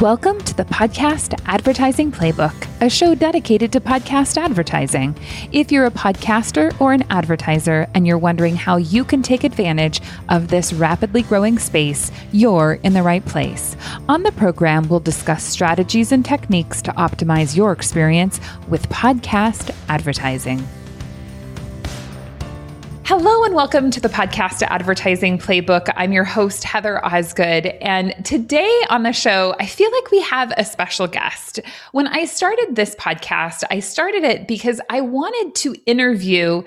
Welcome to the Podcast Advertising Playbook, a show dedicated to podcast advertising. If you're a podcaster or an advertiser and you're wondering how you can take advantage of this rapidly growing space, you're in the right place. On the program, we'll discuss strategies and techniques to optimize your experience with podcast advertising. Hello and welcome to the podcast Advertising Playbook. I'm your host, Heather Osgood. And today on the show, I feel like we have a special guest. When I started this podcast, I started it because I wanted to interview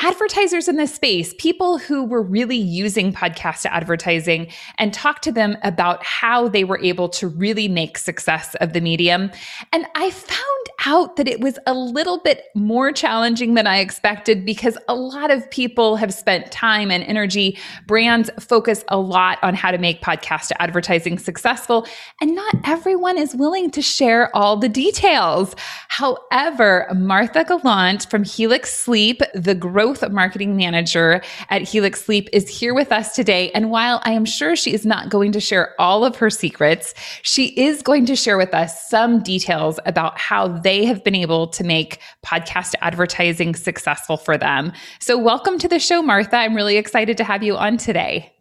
advertisers in this space, people who were really using podcast advertising, and talk to them about how they were able to really make success of the medium. And I found out that it was a little bit more challenging than I expected because a lot of people have spent time and energy. Brands focus a lot on how to make podcast advertising successful, and not everyone is willing to share all the details. However, Martha Gallant from Helix Sleep, the growth marketing manager at Helix Sleep, is here with us today. And while I am sure she is not going to share all of her secrets, she is going to share with us some details about how they they have been able to make podcast advertising successful for them. So, welcome to the show, Martha. I'm really excited to have you on today.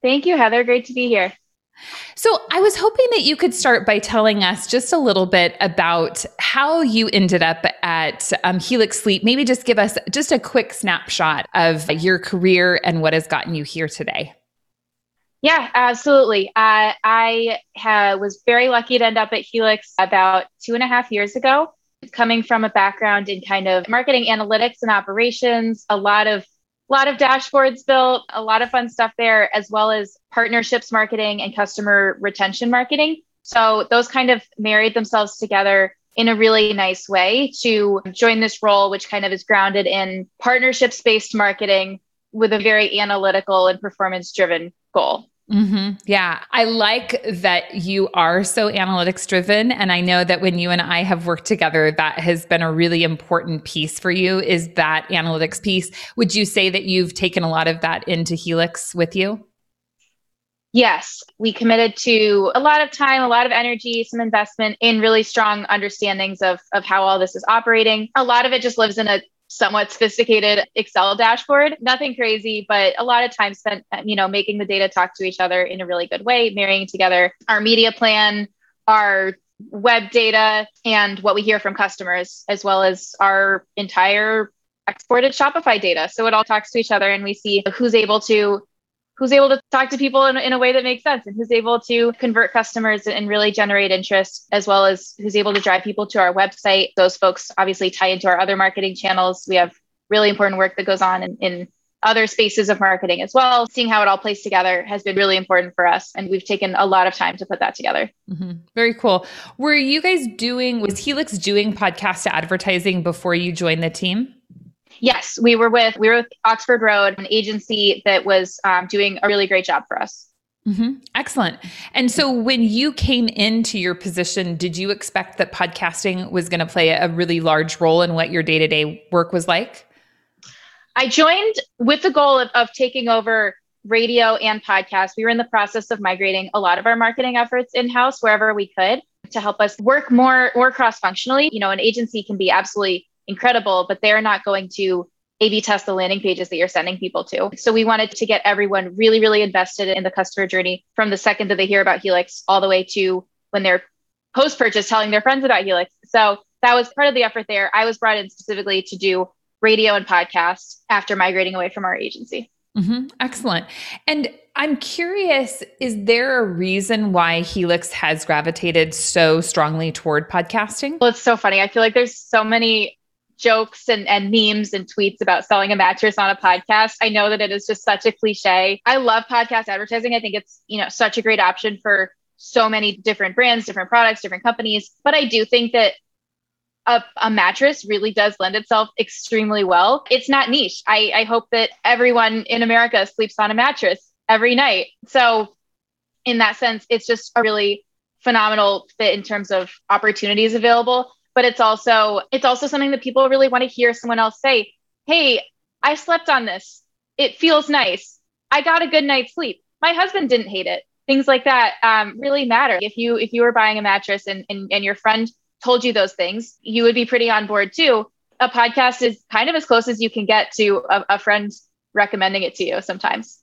Thank you, Heather. Great to be here. So, I was hoping that you could start by telling us just a little bit about how you ended up at um, Helix Sleep. Maybe just give us just a quick snapshot of your career and what has gotten you here today. Yeah, absolutely. Uh, I ha- was very lucky to end up at Helix about two and a half years ago. Coming from a background in kind of marketing analytics and operations, a lot of a lot of dashboards built, a lot of fun stuff there, as well as partnerships marketing and customer retention marketing. So those kind of married themselves together in a really nice way to join this role, which kind of is grounded in partnerships based marketing with a very analytical and performance driven goal. Mm-hmm. Yeah. I like that you are so analytics driven. And I know that when you and I have worked together, that has been a really important piece for you is that analytics piece. Would you say that you've taken a lot of that into Helix with you? Yes, we committed to a lot of time, a lot of energy, some investment in really strong understandings of, of how all this is operating. A lot of it just lives in a somewhat sophisticated Excel dashboard. Nothing crazy, but a lot of time spent, you know, making the data talk to each other in a really good way, marrying together our media plan, our web data, and what we hear from customers, as well as our entire exported Shopify data. So it all talks to each other and we see who's able to who's able to talk to people in, in a way that makes sense and who's able to convert customers and really generate interest, as well as who's able to drive people to our website. Those folks obviously tie into our other marketing channels. We have really important work that goes on in, in other spaces of marketing as well. Seeing how it all plays together has been really important for us. And we've taken a lot of time to put that together. Mm-hmm. Very cool. Were you guys doing, was Helix doing podcast advertising before you joined the team? Yes, we were with we were with Oxford Road, an agency that was um, doing a really great job for us. Mm-hmm. Excellent. And so, when you came into your position, did you expect that podcasting was going to play a really large role in what your day to day work was like? I joined with the goal of, of taking over radio and podcast. We were in the process of migrating a lot of our marketing efforts in house wherever we could to help us work more more cross functionally. You know, an agency can be absolutely incredible, but they're not going to A B test the landing pages that you're sending people to. So we wanted to get everyone really, really invested in the customer journey from the second that they hear about Helix all the way to when they're post purchase telling their friends about Helix. So that was part of the effort there. I was brought in specifically to do radio and podcast after migrating away from our agency. Mm-hmm. Excellent. And I'm curious, is there a reason why Helix has gravitated so strongly toward podcasting? Well, it's so funny. I feel like there's so many jokes and, and memes and tweets about selling a mattress on a podcast. I know that it is just such a cliche. I love podcast advertising. I think it's, you know, such a great option for so many different brands, different products, different companies. But I do think that a, a, mattress really does lend itself extremely well. It's not niche. I, I hope that everyone in America sleeps on a mattress every night. So, in that sense, it's just a really phenomenal fit in terms of opportunities available but it's also it's also something that people really want to hear someone else say hey i slept on this it feels nice i got a good night's sleep my husband didn't hate it things like that um, really matter. If you if you were buying a mattress and, and and your friend told you those things, you would be pretty on board too. A podcast is kind of as close as you can get to a, a friend recommending it to you sometimes.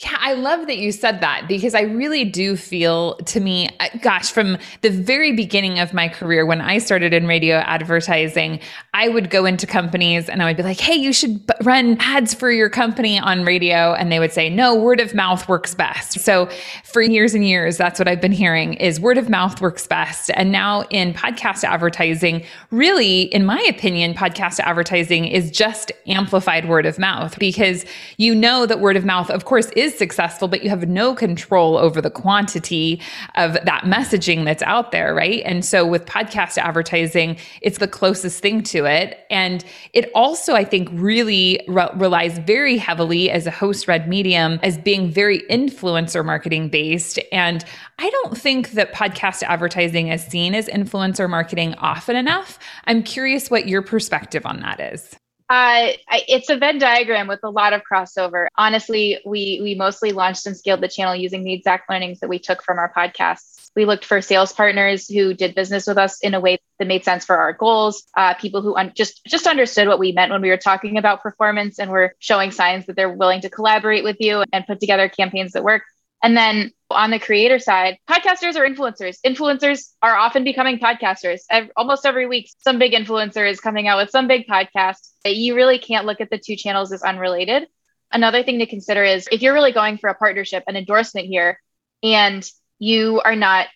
Yeah, I love that you said that because I really do feel to me, uh, gosh, from the very beginning of my career, when I started in radio advertising, I would go into companies and I would be like, hey, you should run ads for your company on radio. And they would say, no, word of mouth works best. So for years and years, that's what I've been hearing is word of mouth works best. And now in podcast advertising, really, in my opinion, podcast advertising is just amplified word of mouth because you know that word of mouth, of course, course, is successful, but you have no control over the quantity of that messaging that's out there, right? And so with podcast advertising, it's the closest thing to it. And it also, I think, really re- relies very heavily as a host read medium as being very influencer marketing based. And I don't think that podcast advertising is seen as influencer marketing often enough. I'm curious what your perspective on that is. Uh, it's a Venn diagram with a lot of crossover. Honestly, we we mostly launched and scaled the channel using the exact learnings that we took from our podcasts. We looked for sales partners who did business with us in a way that made sense for our goals. Uh, people who un- just just understood what we meant when we were talking about performance and were showing signs that they're willing to collaborate with you and put together campaigns that work. And then on the creator side, podcasters are influencers. Influencers are often becoming podcasters. almost every week, some big influencer is coming out with some big podcast. You really can't look at the two channels as unrelated. Another thing to consider is if you're really going for a partnership, an endorsement here, and you are not,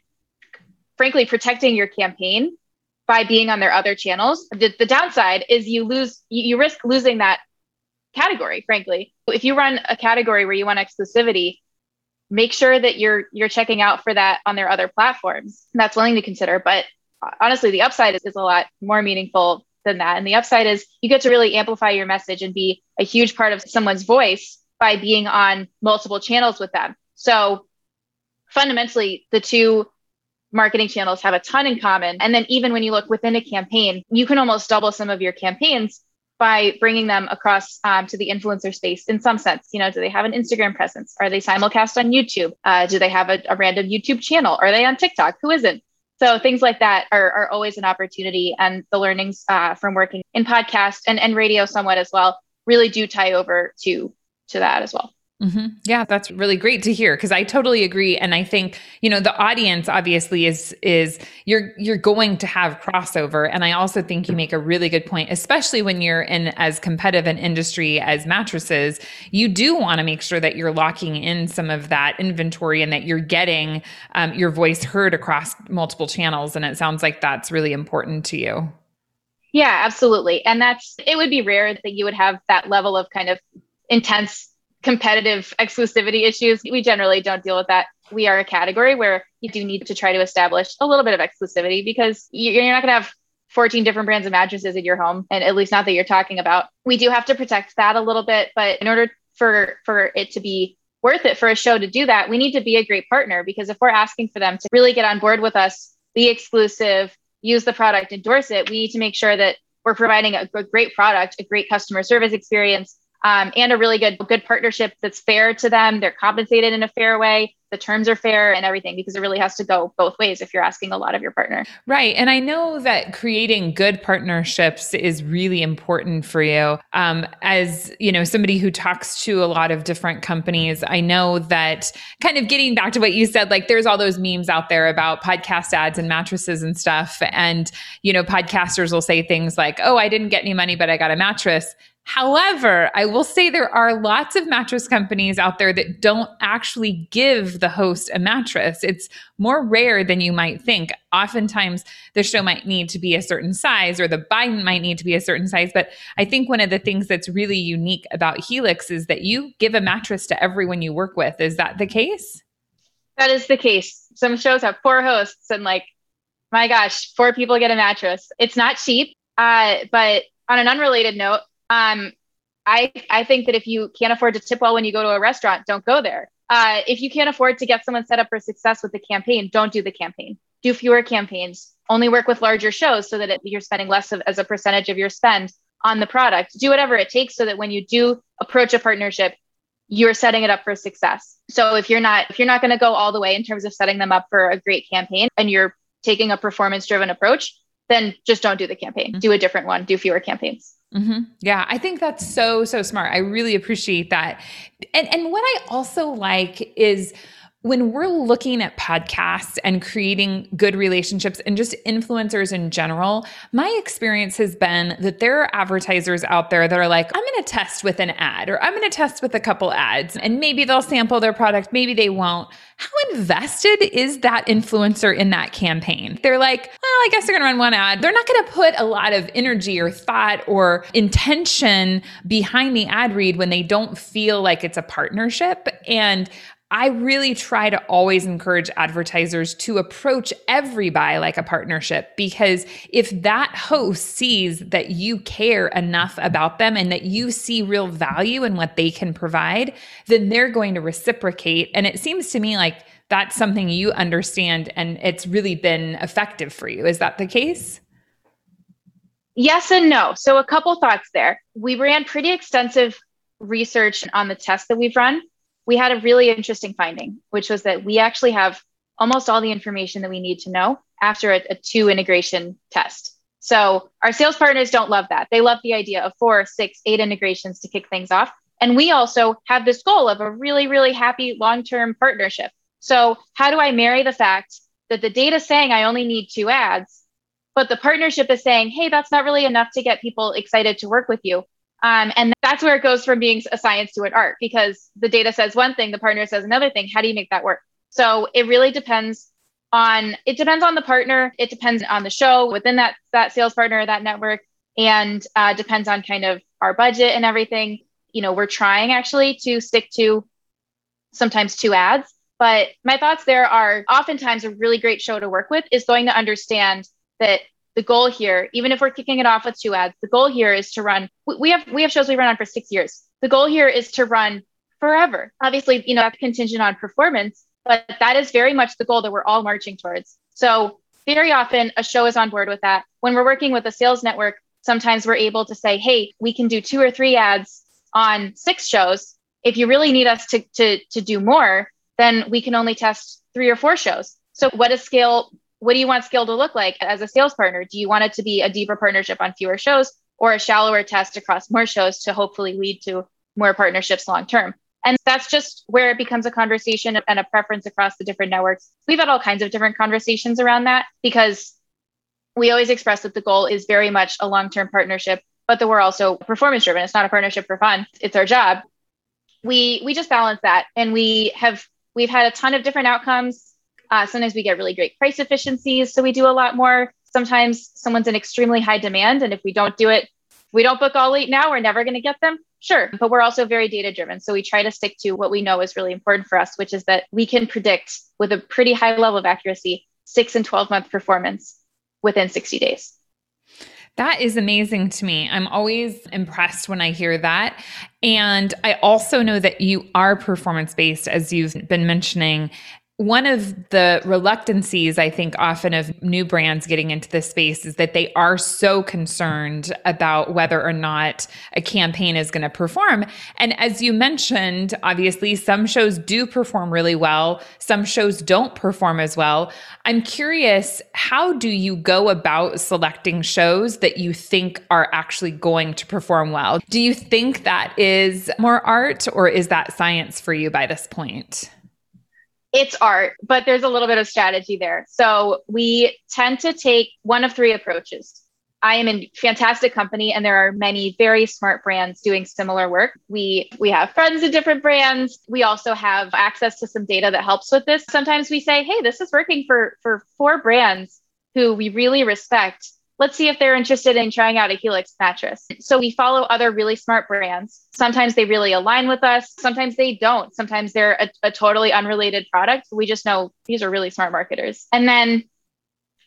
frankly, protecting your campaign by being on their other channels, the, the downside is you lose, you, you risk losing that category, frankly. If you run a category where you want exclusivity, make sure that you're you're checking out for that on their other platforms. That's willing to consider. But honestly, the upside is, is a lot more meaningful than that. And the upside is you get to really amplify your message and be a huge part of someone's voice by being on multiple channels with them. So fundamentally, the two marketing channels have a ton in common. And then even when you look within a campaign, you can almost double some of your campaigns by bringing them across um, to the influencer space in some sense. You know, do they have an Instagram presence? Are they simulcast on YouTube? Uh, do they have a, a, random YouTube channel? Are they on TikTok? Who isn't? So things like that are, are always an opportunity, and the learnings uh, from working in podcast and, and radio somewhat as well really do tie over to to that as well. Mm-hmm. Yeah, that's really great to hear because I totally agree, and I think you know the audience obviously is is you're you're going to have crossover, and I also think you make a really good point, especially when you're in as competitive an industry as mattresses. You do want to make sure that you're locking in some of that inventory and that you're getting um, your voice heard across multiple channels, and it sounds like that's really important to you. Yeah, absolutely, and that's it would be rare that you would have that level of kind of intense competitive exclusivity issues. We generally don't deal with that. We are a category where you do need to try to establish a little bit of exclusivity because you're not going to have 14 different brands of mattresses in your home and at least not that you're talking about. We do have to protect that a little bit, but in order for for it to be worth it for a show to do that, we need to be a great partner because if we're asking for them to really get on board with us, be exclusive, use the product, endorse it, we need to make sure that we're providing a, a great product, a great customer service experience, um, and a really good good partnership that's fair to them. They're compensated in a fair way. The terms are fair and everything because it really has to go both ways if you're asking a lot of your partner. Right. And I know that creating good partnerships is really important for you. Um, as you know, somebody who talks to a lot of different companies, I know that kind of getting back to what you said, like there's all those memes out there about podcast ads and mattresses and stuff. And, you know, podcasters will say things like, oh, I didn't get any money, but I got a mattress. However, I will say there are lots of mattress companies out there that don't actually give the host a mattress. It's more rare than you might think. Oftentimes, the show might need to be a certain size or the buy might need to be a certain size. But I think one of the things that's really unique about Helix is that you give a mattress to everyone you work with. Is that the case? That is the case. Some shows have four hosts, and like, my gosh, four people get a mattress. It's not cheap. Uh, but on an unrelated note, um, I, I think that if you can't afford to tip well when you go to a restaurant, don't go there. Uh, if you can't afford to get someone set up for success with the campaign, don't do the campaign. Do fewer campaigns. Only work with larger shows so that it, you're spending less of, as a percentage of your spend on the product. Do whatever it takes so that when you do approach a partnership, you're setting it up for success. So if you're not if you're not going to go all the way in terms of setting them up for a great campaign and you're taking a performance driven approach, then just don't do the campaign. Mm-hmm. Do a different one, do fewer campaigns. Mm-hmm. Yeah, I think that's so so smart. I really appreciate that. And and what I also like is when we're looking at podcasts and creating good relationships and just influencers in general, my experience has been that there are advertisers out there that are like, I'm going to test with an ad or I'm going to test with a couple ads and maybe they'll sample their product, maybe they won't. How invested is that influencer in that campaign? They're like, well, I guess they're going to run one ad. They're not going to put a lot of energy or thought or intention behind the ad read when they don't feel like it's a partnership. And I really try to always encourage advertisers to approach every buy like a partnership because if that host sees that you care enough about them and that you see real value in what they can provide, then they're going to reciprocate. And it seems to me like that's something you understand and it's really been effective for you. Is that the case? Yes and no. So, a couple thoughts there. We ran pretty extensive research on the tests that we've run we had a really interesting finding, which was that we actually have almost all the information that we need to know after a, a two integration test. So our sales partners don't love that. They love the idea of four, six, eight integrations to kick things off. And we also have this goal of a really, really happy long term partnership. So, how do I marry the fact that the data is saying I only need two ads, but the partnership is saying, hey, that's not really enough to get people excited to work with you? Um, and that's where it goes from being a science to an art because the data says one thing, the partner says another thing. How do you make that work? So it really depends on it depends on the partner. It depends on the show within that that sales partner, that network, and uh, depends on kind of our budget and everything. You know, we're trying actually to stick to sometimes two ads, but my thoughts there are oftentimes a really great show to work with is going to understand that the goal here, even if we're kicking it off with two ads, the goal here is to run. We have we have shows we run on for six years. The goal here is to run forever. Obviously, you know that's contingent on performance, but that is very much the goal that we're all marching towards. So very often a show is on board with that. When we're working with a sales network, sometimes we're able to say, hey, we can do two or three ads on six shows. If you really need us to to to do more, then we can only test three or four shows. So what does scale what do you want scale to look like as a sales partner? Do you want it to be a deeper partnership on fewer shows or a shallower test across more shows to hopefully lead to more partnerships long term? And that's just where it becomes a conversation and a preference across the different networks. We've had all kinds of different conversations around that because we always express that the goal is very much a long term partnership, but that we're also performance driven. It's not a partnership for fun, it's our job. We, we just balance that. And we have, we've had a ton of different outcomes uh, sometimes we get really great price efficiencies, so we do a lot more. Sometimes someone's in extremely high demand, and if we don't do it, we don't book all eight now, we're never going to get them. Sure. But we're also very data driven. So we try to stick to what we know is really important for us, which is that we can predict with a pretty high level of accuracy six and 12 month performance within 60 days. That is amazing to me. I'm always impressed when I hear that. And I also know that you are performance based, as you've been mentioning one of the reluctancies I think often of new brands getting into this space is that they are so concerned about whether or not a campaign is going to perform. And as you mentioned, obviously some shows do perform really well, some shows don't perform as well. I'm curious, how do you go about selecting shows that you think are actually going to perform well? Do you think that is more art or is that science for you by this point? It's art, but there's a little bit of strategy there. So we tend to take one of three approaches. I am in fantastic company and there are many very smart brands doing similar work. We we have friends in different brands. We also have access to some data that helps with this. Sometimes we say, "Hey, this is working for for four brands who we really respect let's see if they're interested in trying out a Helix mattress. So we follow other really smart brands. Sometimes they really align with us, sometimes they don't. Sometimes they're a, a totally unrelated product. We just know these are really smart marketers. And then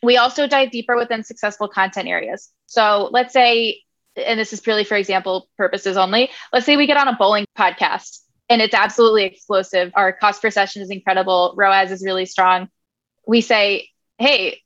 we also dive deeper within successful content areas. So let's say, and this is purely for example purposes only, let's say we get on a bowling podcast and it's absolutely explosive. Our cost per session is incredible. ROAS is really strong. We say, hey,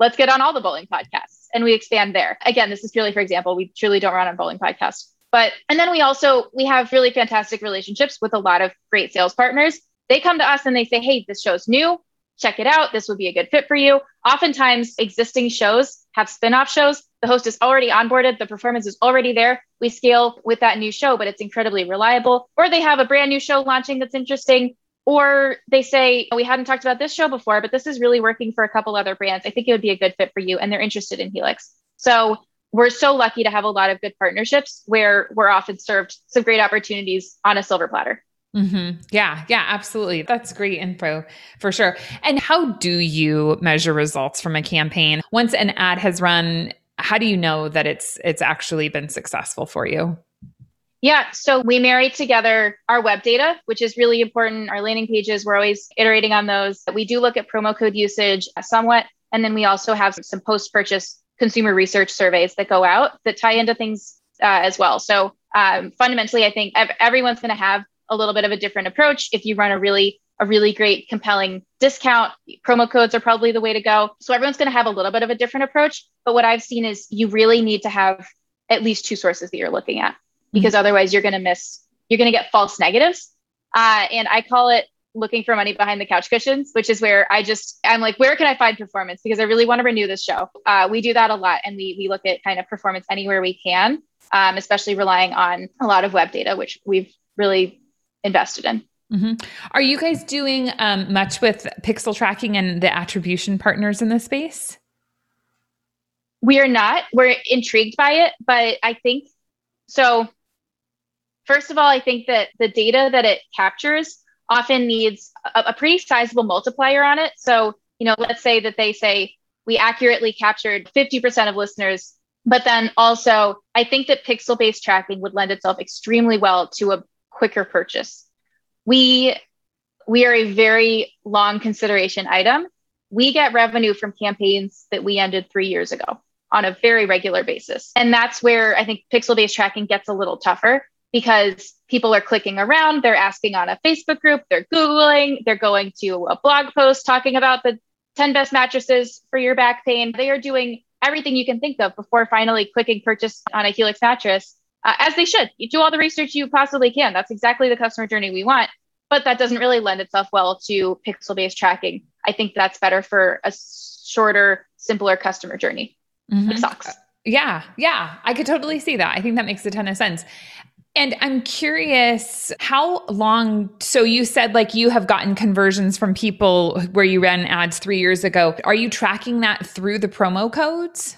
let's get on all the bowling podcasts and we expand there. Again, this is purely for example. We truly don't run on bowling podcasts. But and then we also we have really fantastic relationships with a lot of great sales partners. They come to us and they say, "Hey, this show's new. Check it out. This would be a good fit for you." Oftentimes, existing shows have spin-off shows. The host is already onboarded, the performance is already there. We scale with that new show, but it's incredibly reliable. Or they have a brand new show launching that's interesting. Or they say, we hadn't talked about this show before, but this is really working for a couple other brands. I think it would be a good fit for you. And they're interested in Helix. So we're so lucky to have a lot of good partnerships where we're often served some great opportunities on a silver platter. Mm-hmm. Yeah, yeah, absolutely. That's great info for sure. And how do you measure results from a campaign? Once an ad has run, how do you know that it's it's actually been successful for you? Yeah, so we marry together our web data, which is really important. Our landing pages, we're always iterating on those. We do look at promo code usage somewhat. And then we also have some post purchase consumer research surveys that go out that tie into things uh, as well. So um, fundamentally, I think ev- everyone's going to have a little bit of a different approach. If you run a really a really great compelling discount, promo codes are probably the way to go. So everyone's going to have a little bit of a different approach. But what I've seen is you really need to have at least two sources that you're looking at because mm-hmm. otherwise you're going to miss you're going to get false negatives. Uh, and I call it looking for money behind the couch cushions, which is where I just I'm like, where can I find performance? Because I really want to renew this show. Uh, we do that a lot, and we we look at kind of performance anywhere we can, um, especially relying on a lot of web data, which we've really invested in. Mm-hmm. Are you guys doing um, much with pixel tracking and the attribution partners in this space? We are not. We're intrigued by it, but I think so. First of all, I think that the data that it captures often needs a, a pretty sizable multiplier on it. So, you know, let's say that they say we accurately captured 50% of listeners but then also i think that pixel based tracking would lend itself extremely well to a quicker purchase. We we are a very long consideration item. We get revenue from campaigns that we ended 3 years ago on a very regular basis. And that's where I think pixel based tracking gets a little tougher because people are clicking around, they're asking on a Facebook group, they're Googling, they're going to a blog post talking about the 10 best mattresses for your back pain. They are doing everything you can think of before finally clicking purchase on a Helix mattress uh, as they should. You do all the research you possibly can. That's exactly the customer journey we want. But that doesn't really lend itself well to pixel based tracking. I think that's better for a shorter, simpler customer journey. Mm-hmm. It sucks. Yeah, yeah, I could totally see that. I think that makes a ton of sense. And I'm curious how long. So you said like you have gotten conversions from people where you ran ads three years ago. Are you tracking that through the promo codes?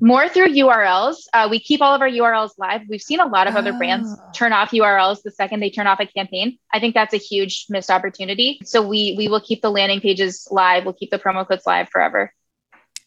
more through URLs. Uh, we keep all of our URLs live. We've seen a lot of oh. other brands oh. turn off URLs the second they turn off a campaign. I think that's a huge missed opportunity. So we we will keep the landing pages live. We'll keep the promo codes live forever,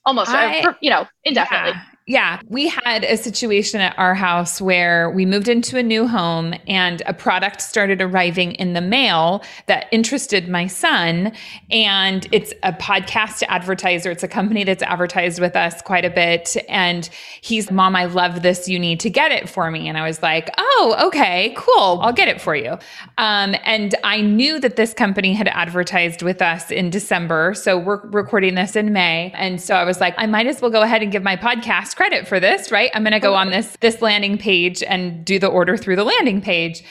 almost I, uh, you know indefinitely. Yeah. Yeah, we had a situation at our house where we moved into a new home and a product started arriving in the mail that interested my son. And it's a podcast advertiser. It's a company that's advertised with us quite a bit. And he's, Mom, I love this. You need to get it for me. And I was like, Oh, okay, cool. I'll get it for you. Um, and I knew that this company had advertised with us in December. So we're recording this in May. And so I was like, I might as well go ahead and give my podcast credit for this, right? I'm going to go oh. on this this landing page and do the order through the landing page.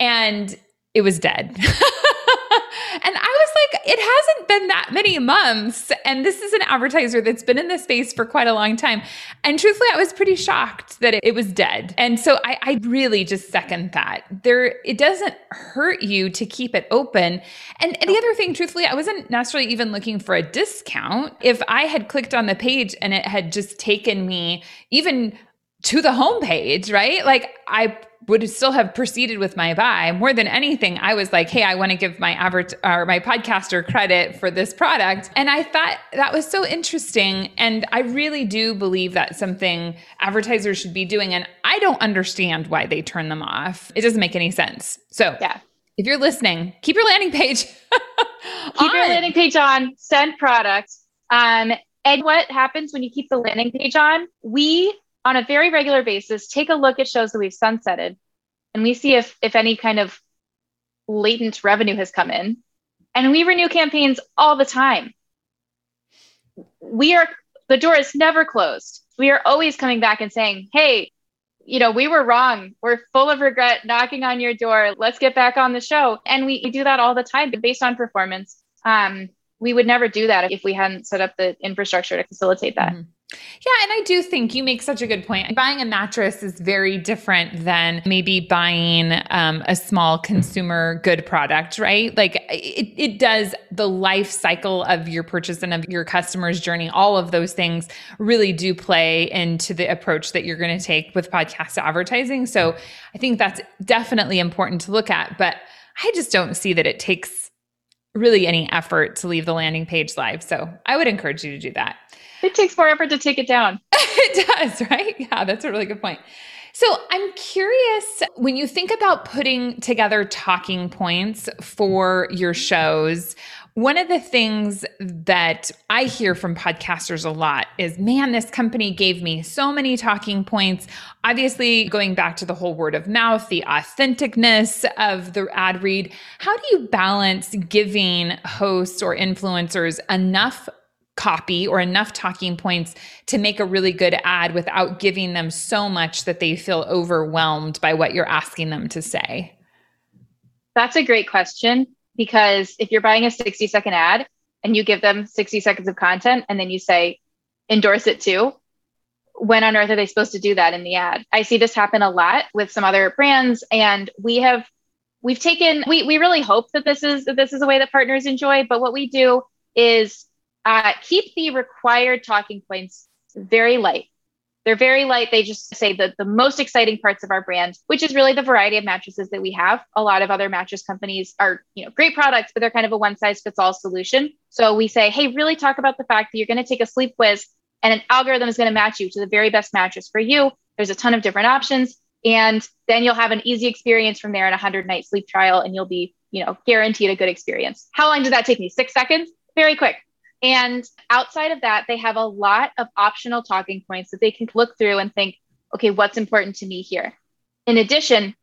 And it was dead. and I was like, it hasn't been that many months. And this is an advertiser that's been in this space for quite a long time. And truthfully, I was pretty shocked that it, it was dead. And so I, I, really just second that. There, it doesn't hurt you to keep it open. And, and the other thing, truthfully, I wasn't necessarily even looking for a discount. If I had clicked on the page and it had just taken me even to the homepage, right? Like I would still have proceeded with my buy. More than anything, I was like, hey, I want to give my advert or my podcaster credit for this product. And I thought that was so interesting. And I really do believe that something advertisers should be doing. And I don't understand why they turn them off. It doesn't make any sense. So yeah. If you're listening, keep your landing page. keep your landing page on, send products. Um, and what happens when you keep the landing page on? We on a very regular basis take a look at shows that we've sunsetted and we see if if any kind of latent revenue has come in and we renew campaigns all the time we are the door is never closed we are always coming back and saying hey you know, we were wrong. We're full of regret knocking on your door. Let's get back on the show. And we, we do that all the time based on performance. Um, we would never do that if we hadn't set up the infrastructure to facilitate that. Mm-hmm. Yeah, and I do think you make such a good point. Buying a mattress is very different than maybe buying um, a small consumer good product, right? Like it, it does the life cycle of your purchase and of your customer's journey. All of those things really do play into the approach that you're going to take with podcast advertising. So I think that's definitely important to look at. But I just don't see that it takes really any effort to leave the landing page live. So I would encourage you to do that. It takes more effort to take it down. it does, right? Yeah, that's a really good point. So I'm curious when you think about putting together talking points for your shows, one of the things that I hear from podcasters a lot is man, this company gave me so many talking points. Obviously, going back to the whole word of mouth, the authenticness of the ad read, how do you balance giving hosts or influencers enough copy or enough talking points to make a really good ad without giving them so much that they feel overwhelmed by what you're asking them to say? That's a great question because if you're buying a 60 second ad and you give them 60 seconds of content and then you say, endorse it too, when on earth are they supposed to do that in the ad? I see this happen a lot with some other brands and we have we've taken we we really hope that this is that this is a way that partners enjoy, but what we do is uh, keep the required talking points very light. They're very light. They just say the, the most exciting parts of our brand, which is really the variety of mattresses that we have. A lot of other mattress companies are, you know, great products, but they're kind of a one size fits all solution. So we say, hey, really talk about the fact that you're going to take a sleep quiz and an algorithm is going to match you to the very best mattress for you. There's a ton of different options. And then you'll have an easy experience from there in a 100 night sleep trial and you'll be, you know, guaranteed a good experience. How long did that take me? Six seconds? Very quick. And outside of that, they have a lot of optional talking points that they can look through and think, okay, what's important to me here? In addition,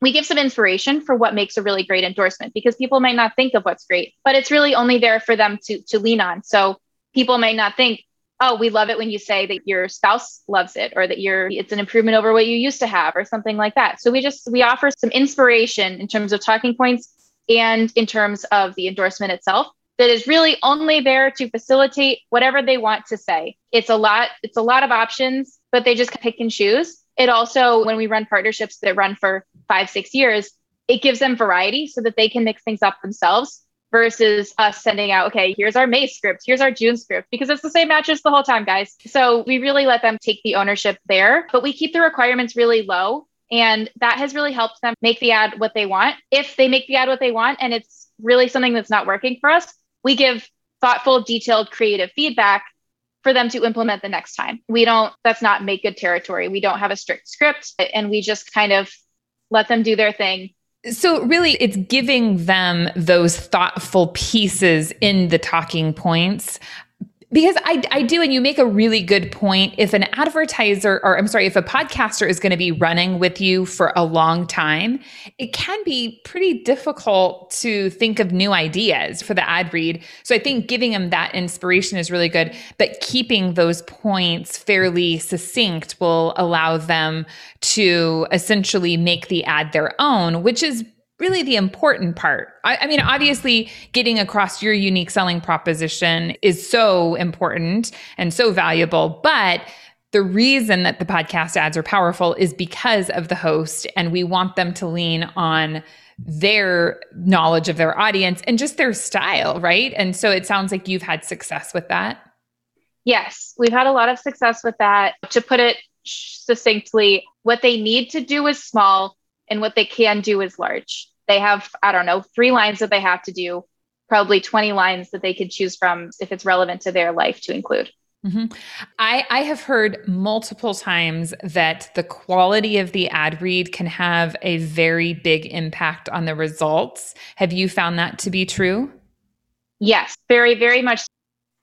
we give some inspiration for what makes a really great endorsement because people might not think of what's great, but it's really only there for them to, to lean on. So people might not think, oh, we love it when you say that your spouse loves it or that you're it's an improvement over what you used to have or something like that. So we just we offer some inspiration in terms of talking points and in terms of the endorsement itself that is really only there to facilitate whatever they want to say. It's a lot, it's a lot of options, but they just pick and choose. It also, when we run partnerships that run for five, six years, it gives them variety so that they can mix things up themselves versus us sending out, okay, here's our May script, here's our June script, because it's the same matches the whole time, guys. So we really let them take the ownership there, but we keep the requirements really low. And that has really helped them make the ad what they want. If they make the ad what they want and it's really something that's not working for us, we give thoughtful, detailed, creative feedback for them to implement the next time. We don't, that's not make good territory. We don't have a strict script and we just kind of let them do their thing. So, really, it's giving them those thoughtful pieces in the talking points because I, I do, and you make a really good point. If an advertiser, or I'm sorry, if a podcaster is going to be running with you for a long time, it can be pretty difficult to think of new ideas for the ad read. So I think giving them that inspiration is really good, but keeping those points fairly succinct will allow them to essentially make the ad their own, which is really the important part. I, I, mean, obviously, getting across your unique selling proposition is so important and so valuable, but the reason that the podcast ads are powerful is because of the host, and we want them to lean on their knowledge of their audience and just their style, right? And so it sounds like you've had success with that. Yes, we've had a lot of success with that. To put it succinctly, what they need to do is small and what they can do is large they have, I don't know, three lines that they have to do, probably 20 lines that they could choose from if it's relevant to their life to include. Mm-hmm. I, I have heard multiple times that the quality of the ad read can have a very big impact on the results. Have you found that to be true? Yes, very, very much.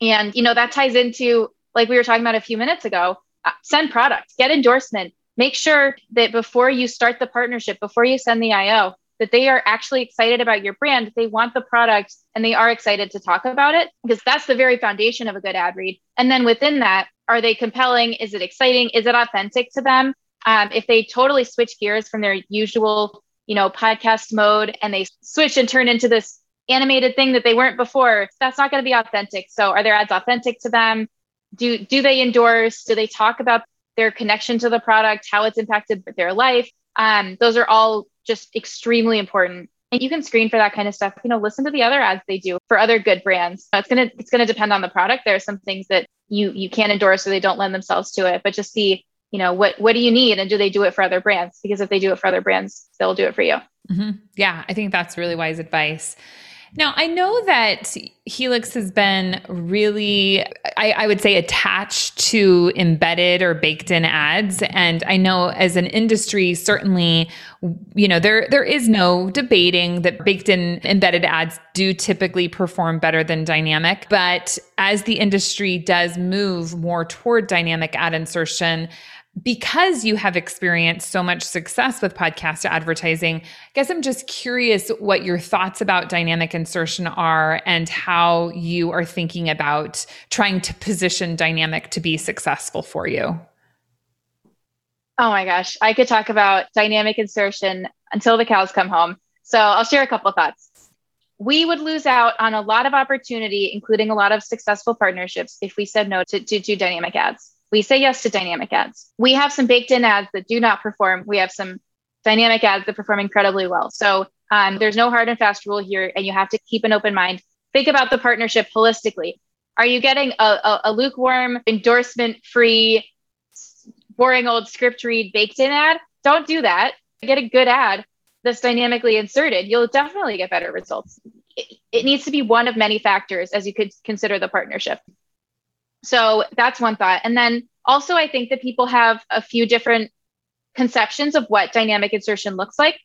And, you know, that ties into, like we were talking about a few minutes ago, uh, send product, get endorsement. Make sure that before you start the partnership, before you send the IO, that they are actually excited about your brand, they want the product and they are excited to talk about it because that's the very foundation of a good ad read. And then within that, are they compelling? Is it exciting? Is it authentic to them? Um, if they totally switch gears from their usual, you know, podcast mode and they switch and turn into this animated thing that they weren't before, that's not going to be authentic. So are their ads authentic to them? Do do they endorse? Do they talk about their connection to the product, how it's impacted their life? Um, those are all just extremely important. And you can screen for that kind of stuff. You know, listen to the other ads they do for other good brands. It's gonna it's gonna depend on the product. There are some things that you you can't endorse or they don't lend themselves to it. But just see, you know, what what do you need and do they do it for other brands? Because if they do it for other brands, they'll do it for you. Mm-hmm. Yeah, I think that's really wise advice. Now, I know that Helix has been really, I, I, would say, attached to embedded or baked in ads. And I know as an industry, certainly, you know, there there is no debating that baked in embedded ads do typically perform better than dynamic. But as the industry does move more toward dynamic ad insertion, because you have experienced so much success with podcast advertising, I guess I'm just curious what your thoughts about dynamic insertion are and how you are thinking about trying to position dynamic to be successful for you. Oh my gosh, I could talk about dynamic insertion until the cows come home. So I'll share a couple thoughts. We would lose out on a lot of opportunity, including a lot of successful partnerships, if we said no to, to do dynamic ads we say yes to dynamic ads. We have some baked in ads that do not perform. We have some dynamic ads that perform incredibly well. So um, there's no hard and fast rule here, and you have to keep an open mind. Think about the partnership holistically. Are you getting a, a, a lukewarm, endorsement free, boring old script read baked in ad? Don't do that. Get a good ad that's dynamically inserted. You'll definitely get better results. It, it needs to be one of many factors as you could consider the partnership. So that's one thought. And then also, I think that people have a few different conceptions of what dynamic insertion looks like.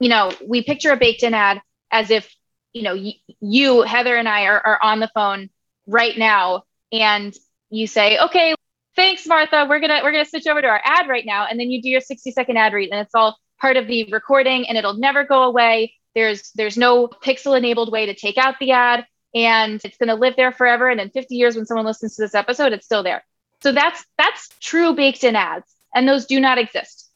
You know, we picture a baked in ad as if, you know, y- you, Heather, and I are, are on the phone right now, and you say, okay, thanks, Martha. We're gonna we're gonna switch over to our ad right now, and then you do your 60 second ad read, and it's all part of the recording, and it'll never go away. There's there's no pixel enabled way to take out the ad and it's going to live there forever. And in 50 years, when someone listens to this episode, it's still there. So that's that's true baked in ads, and those do not exist.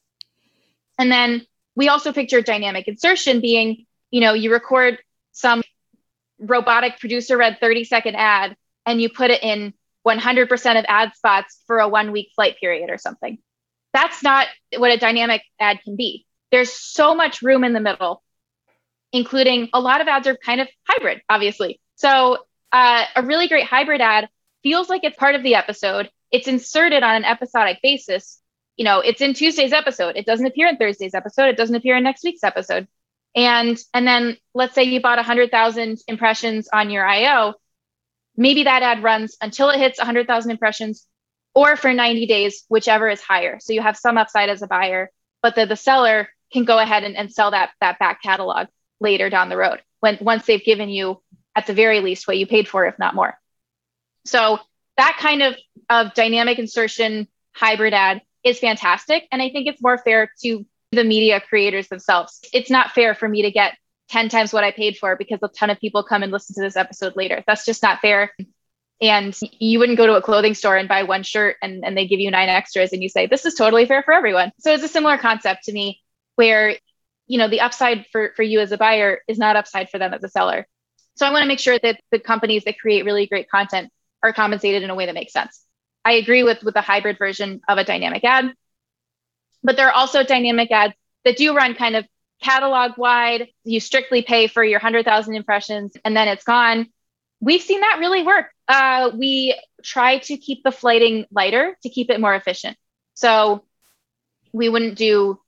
And then we also picture dynamic insertion being, you know, you record some robotic producer read 30 second ad and you put it in 100% of ad spots for a one week flight period or something. That's not what a dynamic ad can be. There's so much room in the middle, including a lot of ads are kind of hybrid, obviously. So uh, a really great hybrid ad feels like it's part of the episode. It's inserted on an episodic basis. You know, it's in Tuesday's episode. It doesn't appear in Thursday's episode. It doesn't appear in next week's episode. And and then let's say you bought 100,000 impressions on your IO. Maybe that ad runs until it hits 100,000 impressions or for 90 days, whichever is higher. So you have some upside as a buyer, but the, the seller can go ahead and, and sell that, that back catalog later down the road when once they've given you at the very least what you paid for, if not more. So that kind of, of dynamic insertion hybrid ad is fantastic. And I think it's more fair to the media creators themselves. It's not fair for me to get 10 times what I paid for because a ton of people come and listen to this episode later. That's just not fair. And you wouldn't go to a clothing store and buy one shirt and, and they give you nine extras and you say, this is totally fair for everyone. So it's a similar concept to me where, you know, the upside for, for you as a buyer is not upside for them as a seller. So I want to make sure that the companies that create really great content are compensated in a way that makes sense. I agree with with the hybrid version of a dynamic ad, but there are also dynamic ads that do run kind of catalog wide. You strictly pay for your 100,000 impressions and then it's gone. We've seen that really work. Uh, we try to keep the flighting lighter to keep it more efficient. So we wouldn't do,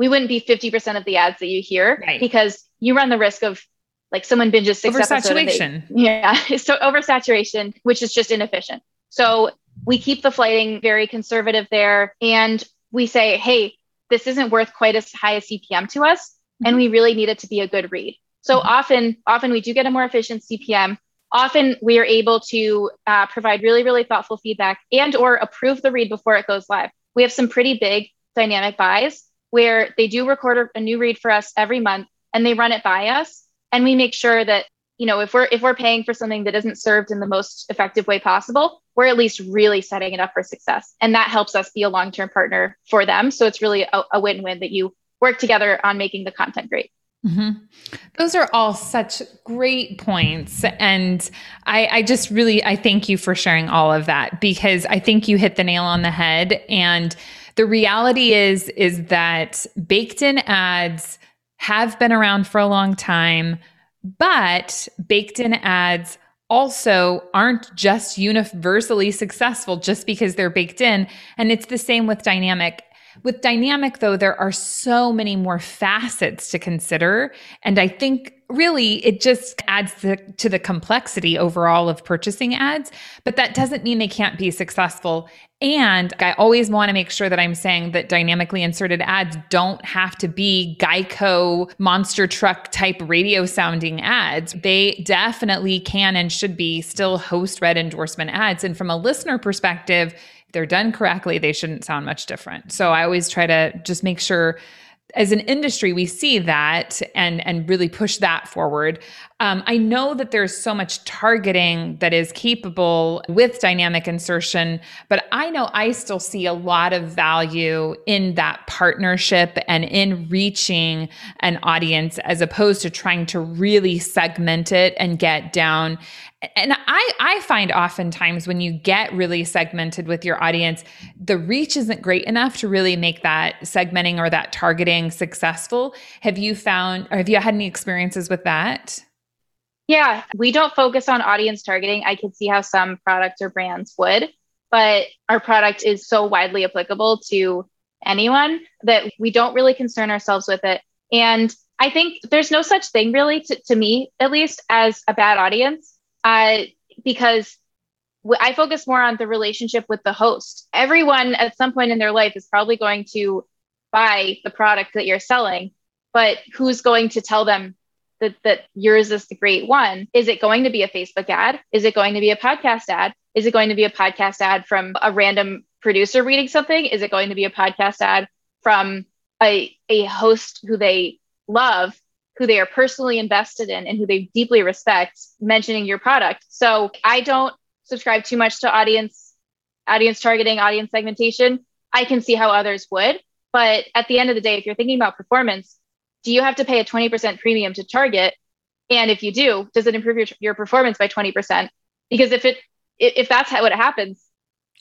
we wouldn't be 50% of the ads that you hear right. because you run the risk of like someone binges six oversaturation. They, yeah, so oversaturation, which is just inefficient. So we keep the flighting very conservative there, and we say, hey, this isn't worth quite as high a CPM to us, mm-hmm. and we really need it to be a good read. So mm-hmm. often, often we do get a more efficient CPM. Often we are able to uh, provide really, really thoughtful feedback and or approve the read before it goes live. We have some pretty big dynamic buys where they do record a new read for us every month and they run it by us and we make sure that you know, if we're if we're paying for something that isn't served in the most effective way possible, we're at least really setting it up for success. And that helps us be a long-term partner for them. So it's really a, a win-win that you work together on making the content great. Mm-hmm. Those are all such great points. And I, I, just really, I thank you for sharing all of that because I think you hit the nail on the head. And the reality is, is that baked in ads have been around for a long time, but baked in ads also aren't just universally successful just because they're baked in. And it's the same with dynamic with dynamic, though, there are so many more facets to consider. And I think really it just adds to, to, the complexity overall of purchasing ads. But that doesn't mean they can't be successful. And I always want to make sure that I'm saying that dynamically inserted ads don't have to be Geico monster truck type radio sounding ads. They definitely can and should be still host read endorsement ads. And from a listener perspective, they're done correctly, they shouldn't sound much different. So I always try to just make sure as an industry we see that and and really push that forward um, i know that there's so much targeting that is capable with dynamic insertion but i know i still see a lot of value in that partnership and in reaching an audience as opposed to trying to really segment it and get down and I, I find oftentimes when you get really segmented with your audience, the reach isn't great enough to really make that segmenting or that targeting successful. Have you found, or have you had any experiences with that? Yeah, we don't focus on audience targeting. I can see how some products or brands would, but our product is so widely applicable to anyone that we don't really concern ourselves with it. And I think there's no such thing really to, to me, at least, as a bad audience uh, because I focus more on the relationship with the host. Everyone at some point in their life is probably going to buy the product that you're selling, but who's going to tell them that, that yours is the great one? Is it going to be a Facebook ad? Is it going to be a podcast ad? Is it going to be a podcast ad from a random producer reading something? Is it going to be a podcast ad from a, a host who they love who they are personally invested in and who they deeply respect mentioning your product. So I don't subscribe too much to audience audience targeting, audience segmentation. I can see how others would, but at the end of the day if you're thinking about performance, do you have to pay a 20% premium to target? And if you do, does it improve your, your performance by 20%? Because if it if that's how, what happens,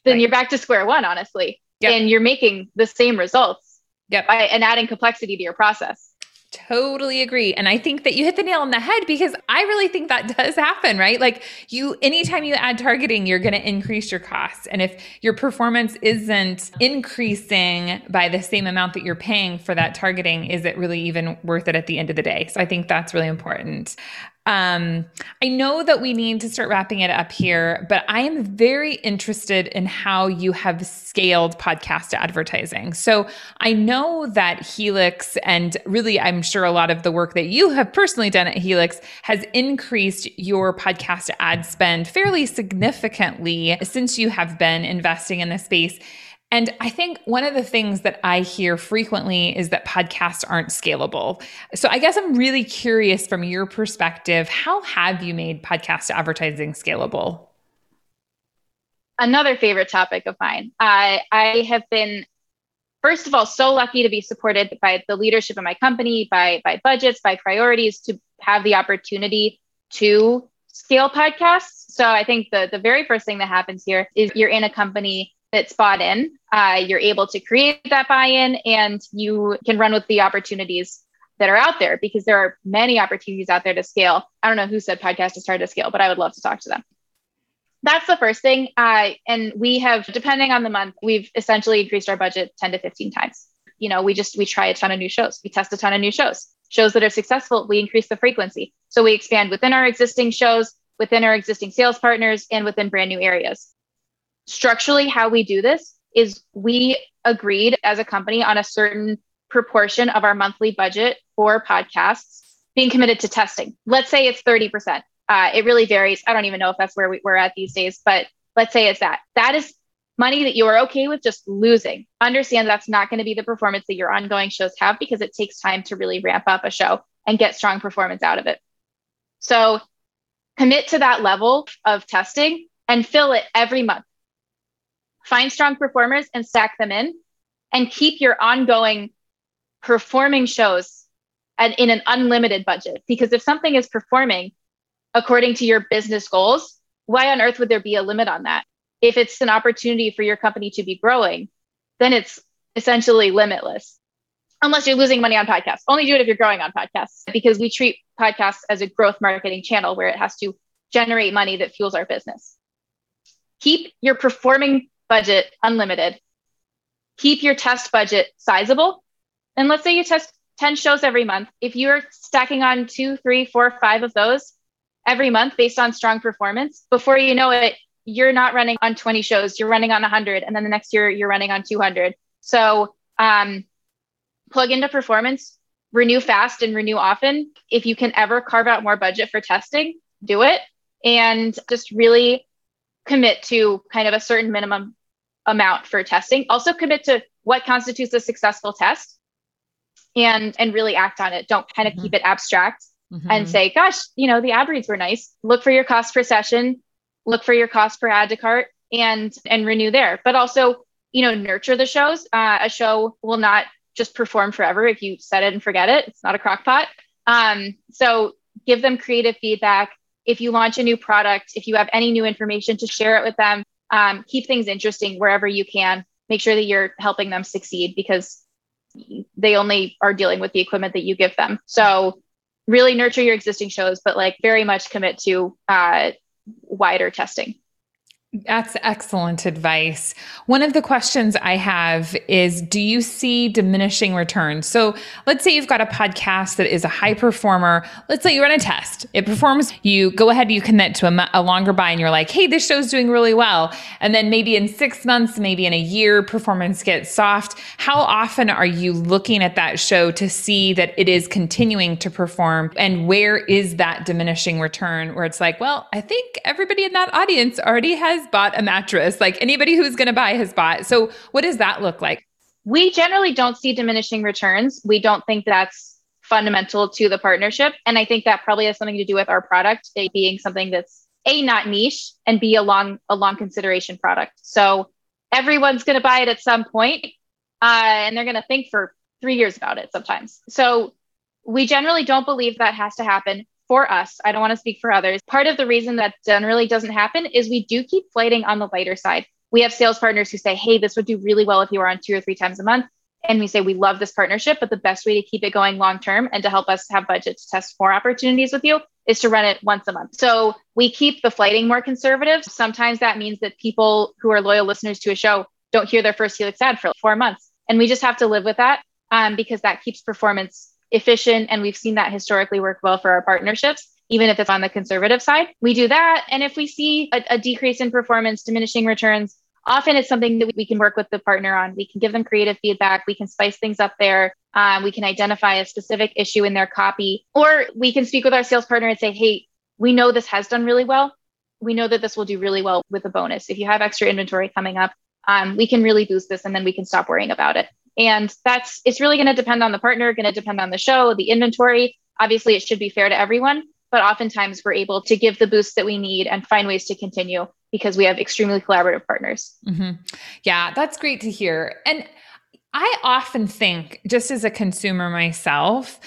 then right. you're back to square one, honestly. Yep. And you're making the same results yep. by and adding complexity to your process. Totally agree. And I think that you hit the nail on the head because I really think that does happen, right? Like you, anytime you add targeting, you're going to increase your costs. And if your performance isn't increasing by the same amount that you're paying for that targeting, is it really even worth it at the end of the day? So I think that's really important. Um, I know that we need to start wrapping it up here, but I am very interested in how you have scaled podcast advertising. So I know that Helix, and really, I'm sure a lot of the work that you have personally done at Helix has increased your podcast ad spend fairly significantly since you have been investing in this space. And I think one of the things that I hear frequently is that podcasts aren't scalable. So I guess I'm really curious from your perspective, how have you made podcast advertising scalable? Another favorite topic of mine. I I have been first of all so lucky to be supported by the leadership of my company, by by budgets, by priorities to have the opportunity to scale podcasts. So I think the the very first thing that happens here is you're in a company that's bought in. Uh, you're able to create that buy-in, and you can run with the opportunities that are out there because there are many opportunities out there to scale. I don't know who said podcast is hard to scale, but I would love to talk to them. That's the first thing. Uh, and we have, depending on the month, we've essentially increased our budget 10 to 15 times. You know, we just, we try a ton of new shows. We test a ton of new shows. Shows that are successful, we increase the frequency. So we expand within our existing shows, within our existing sales partners, and within brand new areas structurally how we do this is we agreed as a company on a certain proportion of our monthly budget for podcasts being committed to testing. Let's say it's 30%. Uh, it really varies. I don't even know if that's where we, we're at these days, but let's say it's that. That is money that you are okay with just losing. Understand that's not going to be the performance that your ongoing shows have because it takes time to really ramp up a show and get strong performance out of it. So Commit to that level of testing and fill it every month. Find strong performers and stack them in and keep your ongoing performing shows at, in an unlimited budget. Because if something is performing according to your business goals, why on earth would there be a limit on that? If it's an opportunity for your company to be growing, then it's essentially limitless. Unless you're losing money on podcasts. Only do it if you're growing on podcasts because we treat podcasts as a growth marketing channel where it has to generate money that fuels our business. Keep your performing budget unlimited. Keep your test budget sizable. And let's say you test 10 shows every month. If you're stacking on two, three, four, five of those every month based on strong performance, before you know it, you're not running on 20 shows, you're running on 100. And then the next year, you're running on 200. So um, plug into performance, renew fast and renew often. If you can ever carve out more budget for testing, do it. And just really commit to kind of a certain minimum amount for testing. Also commit to what constitutes a successful test and and really act on it. Don't kind of mm-hmm. keep it abstract mm-hmm. and say, gosh, you know, the ad reads were nice. Look for your cost per session, look for your cost per add to cart and and renew there. But also, you know, nurture the shows. Uh, a show will not just perform forever if you set it and forget it. It's not a crock pot. Um, so give them creative feedback. If you launch a new product, if you have any new information to share it with them, um, keep things interesting wherever you can. Make sure that you're helping them succeed because they only are dealing with the equipment that you give them. So really nurture your existing shows, but like very much commit to uh, wider testing. That's excellent advice. One of the questions I have is Do you see diminishing returns? So let's say you've got a podcast that is a high performer. Let's say you run a test, it performs. You go ahead, you commit to a, a longer buy, and you're like, Hey, this show's doing really well. And then maybe in six months, maybe in a year, performance gets soft. How often are you looking at that show to see that it is continuing to perform? And where is that diminishing return where it's like, Well, I think everybody in that audience already has has bought a mattress. Like anybody who's going to buy has bought. So what does that look like? We generally don't see diminishing returns. We don't think that's fundamental to the partnership. And I think that probably has something to do with our product it being something that's a not niche and b a long a long consideration product. So everyone's going to buy it at some point, uh, and they're going to think for three years about it sometimes. So we generally don't believe that has to happen for us, I don't want to speak for others. Part of the reason that generally doesn't happen is we do keep flighting on the lighter side. We have sales partners who say, hey, this would do really well if you were on two or three times a month. And we say, we love this partnership, but the best way to keep it going long term and to help us have budget to test more opportunities with you is to run it once a month. So we keep the flighting more conservative. Sometimes that means that people who are loyal listeners to a show don't hear their first Helix ad for four months. And we just have to live with that um, because that keeps performance efficient. And we've seen that historically work well for our partnerships, even if it's on the conservative side. We do that. And if we see a, a decrease in performance, diminishing returns, often it's something that we can work with the partner on. We can give them creative feedback. We can spice things up there. Um, we can identify a specific issue in their copy, or we can speak with our sales partner and say, hey, we know this has done really well. We know that this will do really well with a bonus. If you have extra inventory coming up, um, we can really boost this and then we can stop worrying about it. And that's, it's really going to depend on the partner, going to depend on the show, the inventory. Obviously, it should be fair to everyone, but oftentimes we're able to give the boost that we need and find ways to continue because we have extremely collaborative partners. Mm-hmm. Yeah, that's great to hear. And I often think, just as a consumer myself,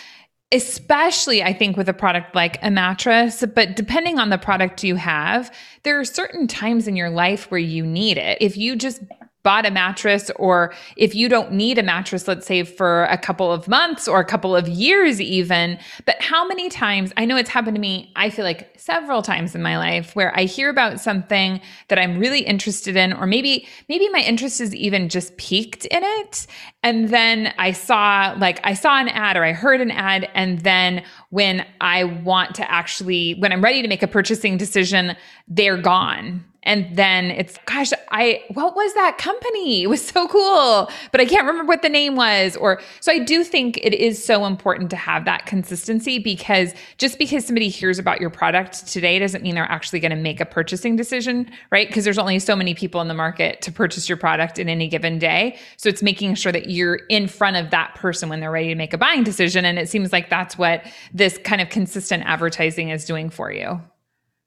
especially I think with a product like a mattress, but depending on the product you have, there are certain times in your life where you need it. If you just bought a mattress or if you don't need a mattress let's say for a couple of months or a couple of years even but how many times i know it's happened to me i feel like several times in my life where i hear about something that i'm really interested in or maybe maybe my interest is even just piqued in it and then i saw like i saw an ad or i heard an ad and then when i want to actually when i'm ready to make a purchasing decision they're gone and then it's, gosh, I, what was that company? It was so cool, but I can't remember what the name was. Or, so I do think it is so important to have that consistency because just because somebody hears about your product today doesn't mean they're actually going to make a purchasing decision, right? Because there's only so many people in the market to purchase your product in any given day. So it's making sure that you're in front of that person when they're ready to make a buying decision. And it seems like that's what this kind of consistent advertising is doing for you.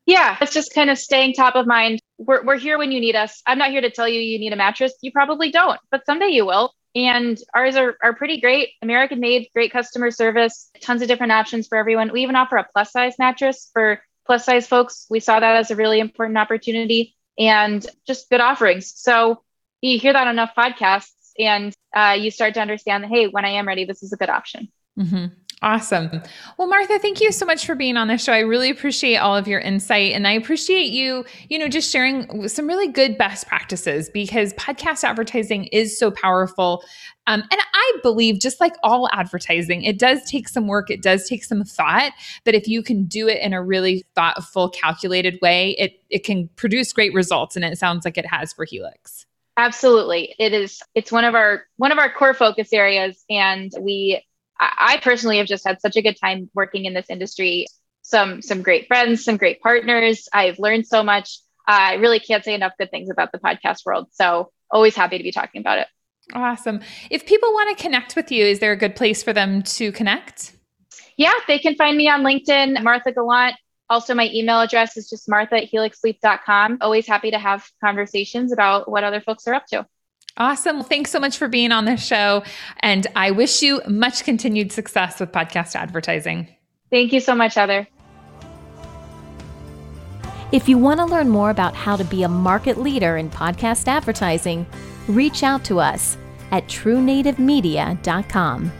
Yeah, it's just kind of staying top of mind. We're, we're here when you need us. I'm not here to tell you you need a mattress. You probably don't, but someday you will. And ours are, are pretty great, American made, great customer service, tons of different options for everyone. We even offer a plus size mattress for plus size folks. We saw that as a really important opportunity and just good offerings. So you hear that on enough podcasts and uh, you start to understand that, hey, when I am ready, this is a good option. Mm-hmm. Awesome. Well, Martha, thank you so much for being on the show. I really appreciate all of your insight and I appreciate you, you know, just sharing some really good best practices because podcast advertising is so powerful. Um, and I believe, just like all advertising, it does take some work, it does take some thought. But if you can do it in a really thoughtful, calculated way, it it can produce great results. And it sounds like it has for Helix. Absolutely, it is. It's one of our one of our core focus areas, and we I personally have just had such a good time working in this industry. Some some great friends, some great partners. I've learned so much. I really can't say enough good things about the podcast world. So always happy to be talking about it. Awesome. If people want to connect with you, is there a good place for them to connect? Yeah, they can find me on LinkedIn, Martha Gallant. Also, my email address is just martha at helixsleep.com. Always happy to have conversations about what other folks are up to. Awesome. Thanks so much for being on this show. And I wish you much continued success with podcast advertising. Thank you so much, Heather. If you want to learn more about how to be a market leader in podcast advertising, reach out to us at truenativemedia.com.